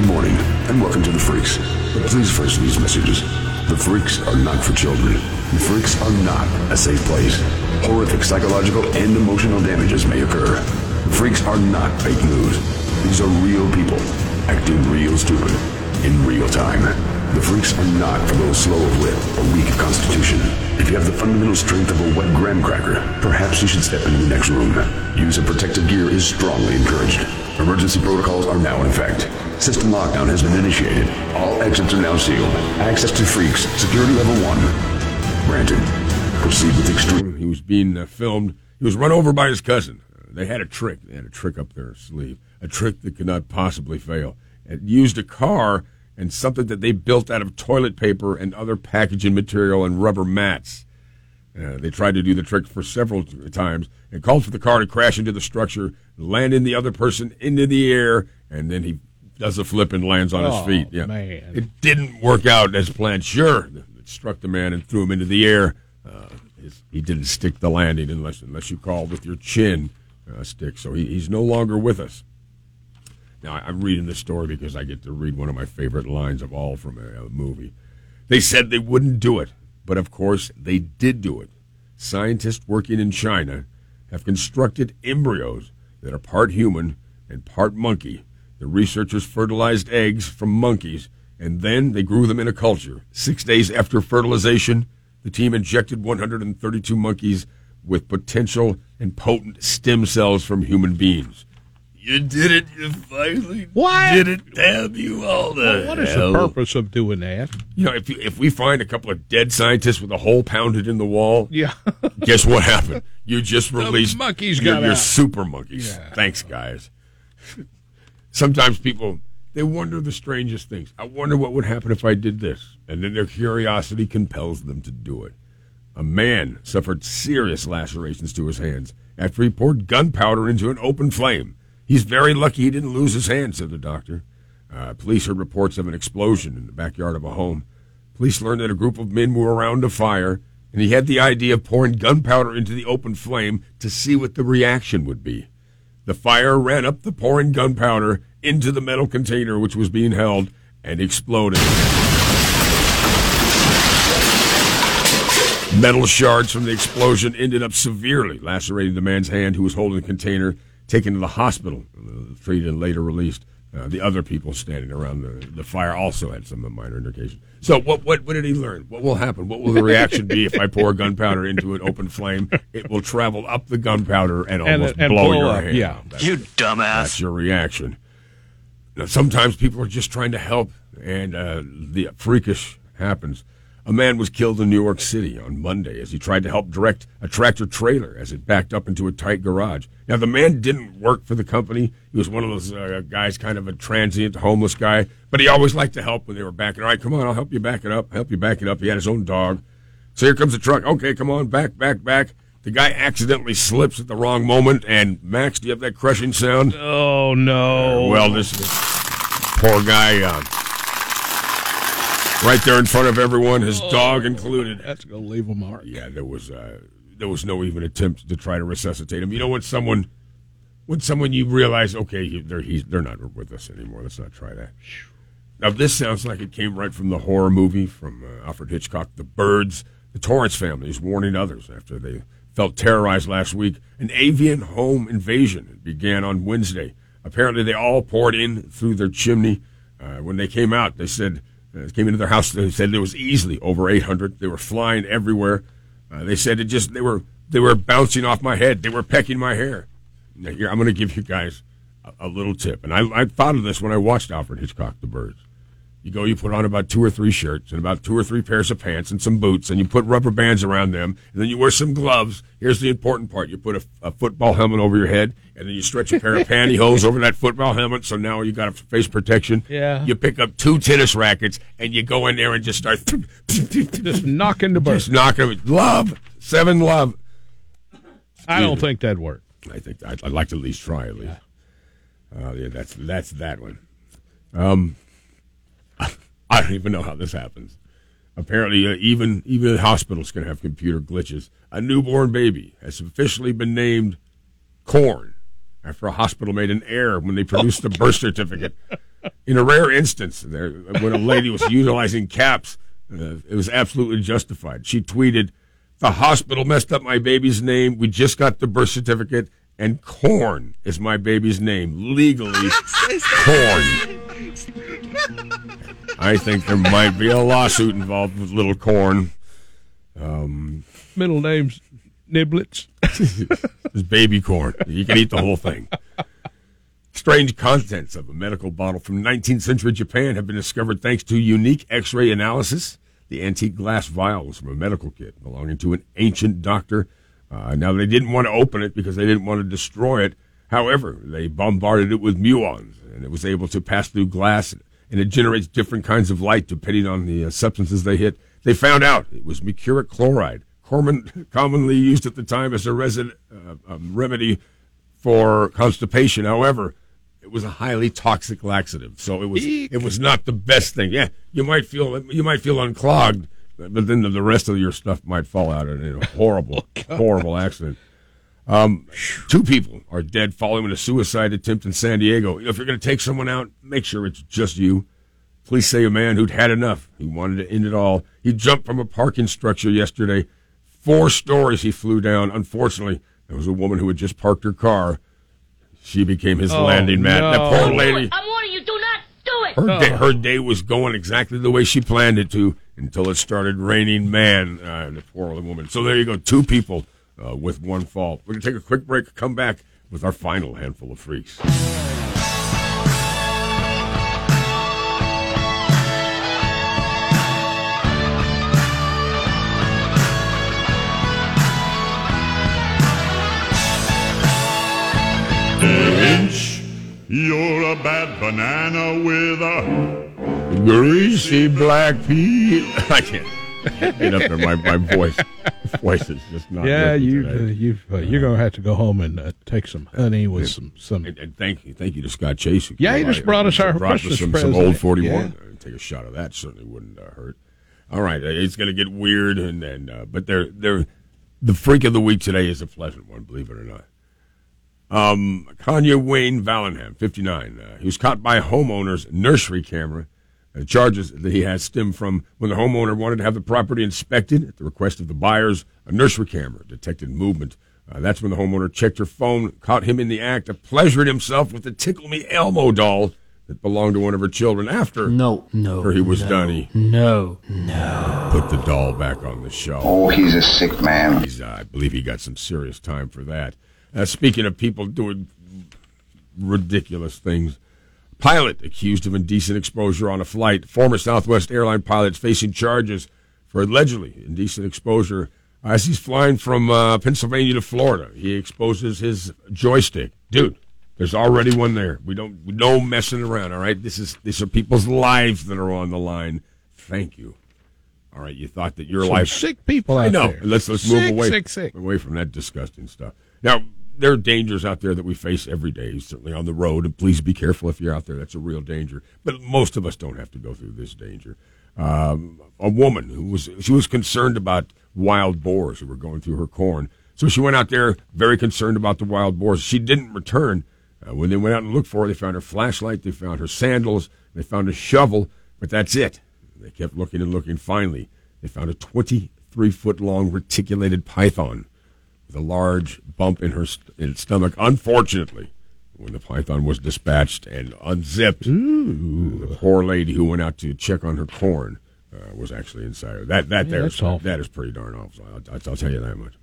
Good morning, and welcome to the Freaks. But please first these messages. The Freaks are not for children. The Freaks are not a safe place. Horrific psychological and emotional damages may occur. The Freaks are not fake news. These are real people acting real stupid in real time. The Freaks are not for those slow of wit or weak of constitution. If you have the fundamental strength of a wet graham cracker, perhaps you should step into the next room. Use of protective gear is strongly encouraged. Emergency protocols are now in effect. System lockdown has been initiated. All exits are now sealed. Access to Freaks, security level 1. Granted. Proceed with extreme. He was being uh, filmed. He was run over by his cousin. Uh, they had a trick. They had a trick up their sleeve. A trick that could not possibly fail. It used a car and something that they built out of toilet paper and other packaging material and rubber mats. Uh, they tried to do the trick for several times and called for the car to crash into the structure, landing the other person into the air, and then he does a flip and lands on Oh, his feet. Yeah. man. It didn't work out as planned. Sure, it struck the man and threw him into the air. Uh, his, he didn't stick the landing unless unless you call with your chin uh, stick. So he, he's no longer with us. Now I'm reading this story because I get to read one of my favorite lines of all from a, a movie. They said they wouldn't do it, but of course they did do it. Scientists working in China have constructed embryos that are part human and part monkey. The researchers fertilized eggs from monkeys and then they grew them in a culture. Six days after fertilization, the team injected 132 monkeys with potential and potent stem cells from human beings. You did it. You finally What? did it. Damn you all the Well, what is the purpose of doing that? You know, if you, if we find a couple of dead scientists with a hole pounded in the wall, Yeah. guess what happened? You just released monkeys your, got your out. super monkeys. Yeah. Thanks, guys. Sometimes people they wonder the strangest things. I wonder what would happen if I did this, and then their curiosity compels them to do it. A man suffered serious lacerations to his hands after he poured gunpowder into an open flame. He's very lucky he didn't lose his hand, said the doctor. Uh, police heard reports of an explosion in the backyard of a home. Police learned that a group of men were around a fire, and he had the idea of pouring gunpowder into the open flame to see what the reaction would be. The fire ran up the pouring gunpowder into the metal container which was being held and exploded. Metal shards from the explosion ended up severely lacerating the man's hand who was holding the container, taken to the hospital, treated and later released. Uh, the other people standing around the, the fire also had some minor indications. So, what, what what did he learn? What will happen? What will the reaction be if I pour gunpowder into an open flame? It will travel up the gunpowder and And- almost and blow, blow your up, hand. yeah. off. That's- You dumbass. that's your reaction. Now, sometimes people are just trying to help, and uh, the freakish happens. A man was killed in New York City on Monday as he tried to help direct a tractor trailer as it backed up into a tight garage. Now, the man didn't work for the company. He was one of those uh, guys, kind of a transient, homeless guy, but he always liked to help when they were backing. All right, come on, I'll help you back it up. I'll Help you back it up. He had his own dog. So here comes the truck. Okay, come on, back, back, back. The guy accidentally slips at the wrong moment, and Max, do you have that crushing sound? Oh no. Well, this poor guy, uh, right there in front of everyone, his dog included. that's gonna leave a mark. Yeah, there was uh, there was no even attempt to try to resuscitate him. You know, when someone when someone you realize, okay, they're he's, they're not with us anymore. Let's not try that. Now, this sounds like it came right from the horror movie from uh, Alfred Hitchcock, The Birds. The Torrance family is warning others after they felt terrorized last week. An avian home invasion began on Wednesday. Apparently, they all poured in through their chimney. Uh, when they came out, they said, uh, came into their house, they said there was easily over 800. They were flying everywhere. Uh, they said it just, they were, they were bouncing off my head. They were pecking my hair. Now, here, I'm going to give you guys a, a little tip. And I, I thought of this when I watched Alfred Hitchcock, The Birds. You go, you put on about two or three shirts and about two or three pairs of pants and some boots, and you put rubber bands around them, and then you wear some gloves. Here's the important part: you put a, a football helmet over your head, and then you stretch a pair of pantyhose over that football helmet, so now you got a face protection. Yeah. You pick up two tennis rackets, and you go in there and just start Just knocking the bird. just knocking. Love seven love. I don't think that'd work. I think I'd, I'd like to at least try at least. Uh, yeah, that's that's that one. Um, I don't even know how this happens. Apparently, uh, even even hospitals can have computer glitches. A newborn baby has officially been named Corn after a hospital made an error when they produced the birth certificate. in a rare instance, there when a lady was utilizing caps, uh, it was absolutely justified. She tweeted, "The hospital messed up my baby's name. We just got the birth certificate, and corn is my baby's name legally. corn." I think there might be a lawsuit involved with little corn. Middle name's Niblets. It's baby corn. You can eat the whole thing. Strange contents of a medical bottle from 19th century Japan have been discovered thanks to unique X ray analysis. The antique glass vial was from a medical kit belonging to an ancient doctor. Uh, now, they didn't want to open it because they didn't want to destroy it. However, they bombarded it with muons, and it was able to pass through glass, and it generates different kinds of light depending on the uh, substances they hit. They found out it was mercuric chloride, common, commonly used at the time as a resin, uh, um, remedy for constipation. However, it was a highly toxic laxative, so it was Eek. it was not the best thing. Yeah, you might feel you might feel unclogged, but then the, the rest of your stuff might fall out in a horrible, horrible accident. Um, two people are dead following a suicide attempt in San Diego. If you're going to take someone out, make sure it's just you. Police say a man who'd had enough. He wanted to end it all. He jumped from a parking structure yesterday. Four stories he flew down. Unfortunately, there was a woman who had just parked her car. She became his Oh, landing mat. no. That poor lady. I'm warning you, do not do it! Her day, her day was going exactly the way she planned it to until it started raining man. Uh, the poor old woman. So there you go, two people uh, with one fall. We're gonna take a quick break. Come back with our final handful of freaks. Inch, you're a bad banana with a. Greasy black pea. I can't get up there. My my voice voice is just not. Yeah, you uh, you uh, you're gonna have to go home and uh, take some honey with some some. And, and thank you, thank you to Scott Chase. Who Yeah, he just brought us our brought us Christmas some, some present. old forty one. Yeah. Take a shot of that certainly wouldn't uh, hurt. All right, uh, it's going to get weird, and and uh, but they're they're the freak of the week today is a pleasant one, believe it or not. Um, Kanye Wayne Vallenham, 59. Uh, he was caught by a homeowner's nursery camera. The charges that he has stem from when the homeowner wanted to have the property inspected at the request of the buyers. A nursery camera detected movement. Uh, that's when the homeowner checked her phone, caught him in the act of pleasuring himself with the Tickle Me Elmo doll that belonged to one of her children. After No, no. after he was done, he no No. put the doll back on the shelf. Oh, he's a sick man. He's, uh, I believe he got some serious time for that. Uh, speaking of people doing ridiculous things, pilot accused of indecent exposure on a flight. Former Southwest airline pilot facing charges for allegedly indecent exposure as he's flying from uh, Pennsylvania to Florida. He exposes his joystick, dude. There's already one there. We don't we no messing around. All right, this is these are people's lives that are on the line. Thank you. All right, you thought that your some life sick people out I know. there. Let's let's move away Sick, sick. away from that disgusting stuff. Now there are dangers out there that we face every day, certainly on the road, and please be careful if you're out there. That's a real danger. But most of us don't have to go through this danger. Um, a woman who was she was concerned about wild boars who were going through her corn, so she went out there very concerned about the wild boars. She didn't return. Uh, when they went out and looked for her, they found her flashlight, they found her sandals, they found a shovel, but that's it. They kept looking and looking. Finally, they found a 23 foot long reticulated python with a large bump in her st- in its stomach. Unfortunately, when the python was dispatched and unzipped, the poor lady who went out to check on her corn uh, was actually inside. That that Yeah, there is- that is pretty darn awful. I'll, I'll, I'll tell you that much.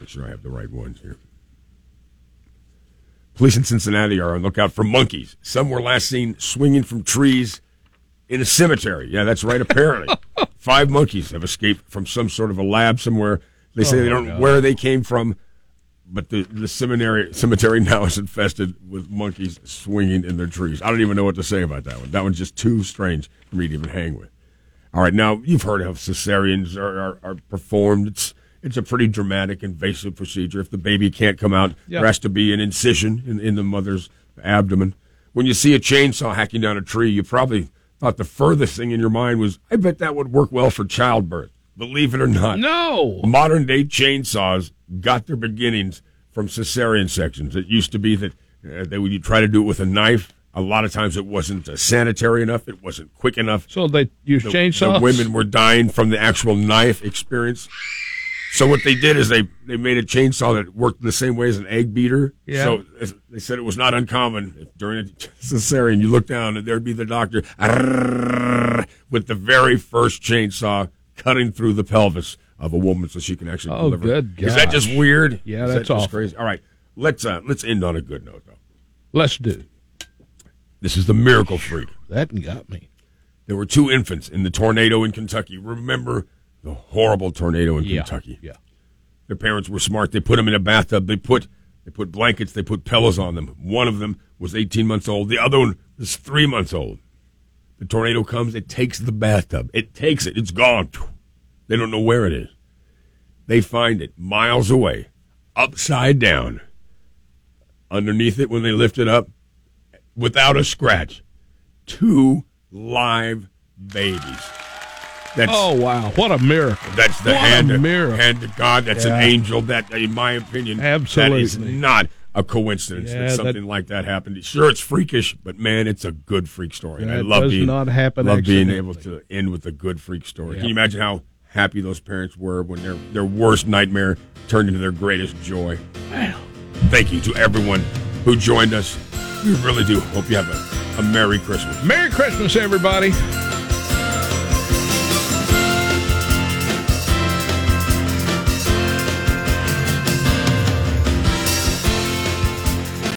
Make sure I have the right ones here. Police in Cincinnati are on lookout for monkeys. Some were last seen swinging from trees in a cemetery. Yeah, that's right. Apparently, five monkeys have escaped from some sort of a lab somewhere. They say Oh, they don't know where they came from, but the the seminary cemetery now is infested with monkeys swinging in their trees. I don't even know what to say about that one. That one's just too strange for me to even hang with. All right, now you've heard how cesareans are, are, are performed. It's it's a pretty dramatic, invasive procedure. If the baby can't come out, Yeah. there has to be an incision in, in the mother's abdomen. When you see a chainsaw hacking down a tree, you probably thought the furthest thing in your mind was, I bet that would work well for childbirth. Believe it or not. No. Modern day chainsaws got their beginnings from cesarean sections. It used to be that Uh, they would you try to do it with a knife. A lot of times it wasn't uh, sanitary enough. It wasn't quick enough. So they use The, chainsaws. the women were dying from the actual knife experience. So what they did is they, they made a chainsaw that worked in the same way as an egg beater. Yeah. So they said it was not uncommon if during a cesarean you look down and there'd be the doctor with the very first chainsaw cutting through the pelvis of a woman so she can actually Oh, deliver. good Is that just weird? Yeah, Is that that's just crazy. All right, let's uh, let's end on a good note though. Let's do This is the miracle freak. that. Got me. There were two infants in the tornado in Kentucky. Remember the horrible tornado in Yeah. Kentucky? Yeah. Their parents were smart. They put them in a bathtub. They put they put blankets. They put pillows on them. One of them was 18 months old. The other one was three months old. The tornado comes. It takes the bathtub. It takes it. It's gone. They don't know where it is. They find it miles away, upside down. Underneath it, when they lift it up, without a scratch, two live babies. That's Oh wow! What a miracle! that's the what hand a of, miracle. hand of God. That's Yeah. an angel. That, in my opinion, absolutely that is not a coincidence Yeah, that that- something like that happened. Sure, it's freakish, but man, it's a good freak story. I That love does being not happen love being able to end with a good freak story. Yeah. Can you imagine how happy those parents were when their their worst nightmare turned into their greatest joy? Wow. Thank you to everyone who joined us. We really do hope you have a, a Merry Christmas. Merry Christmas, everybody.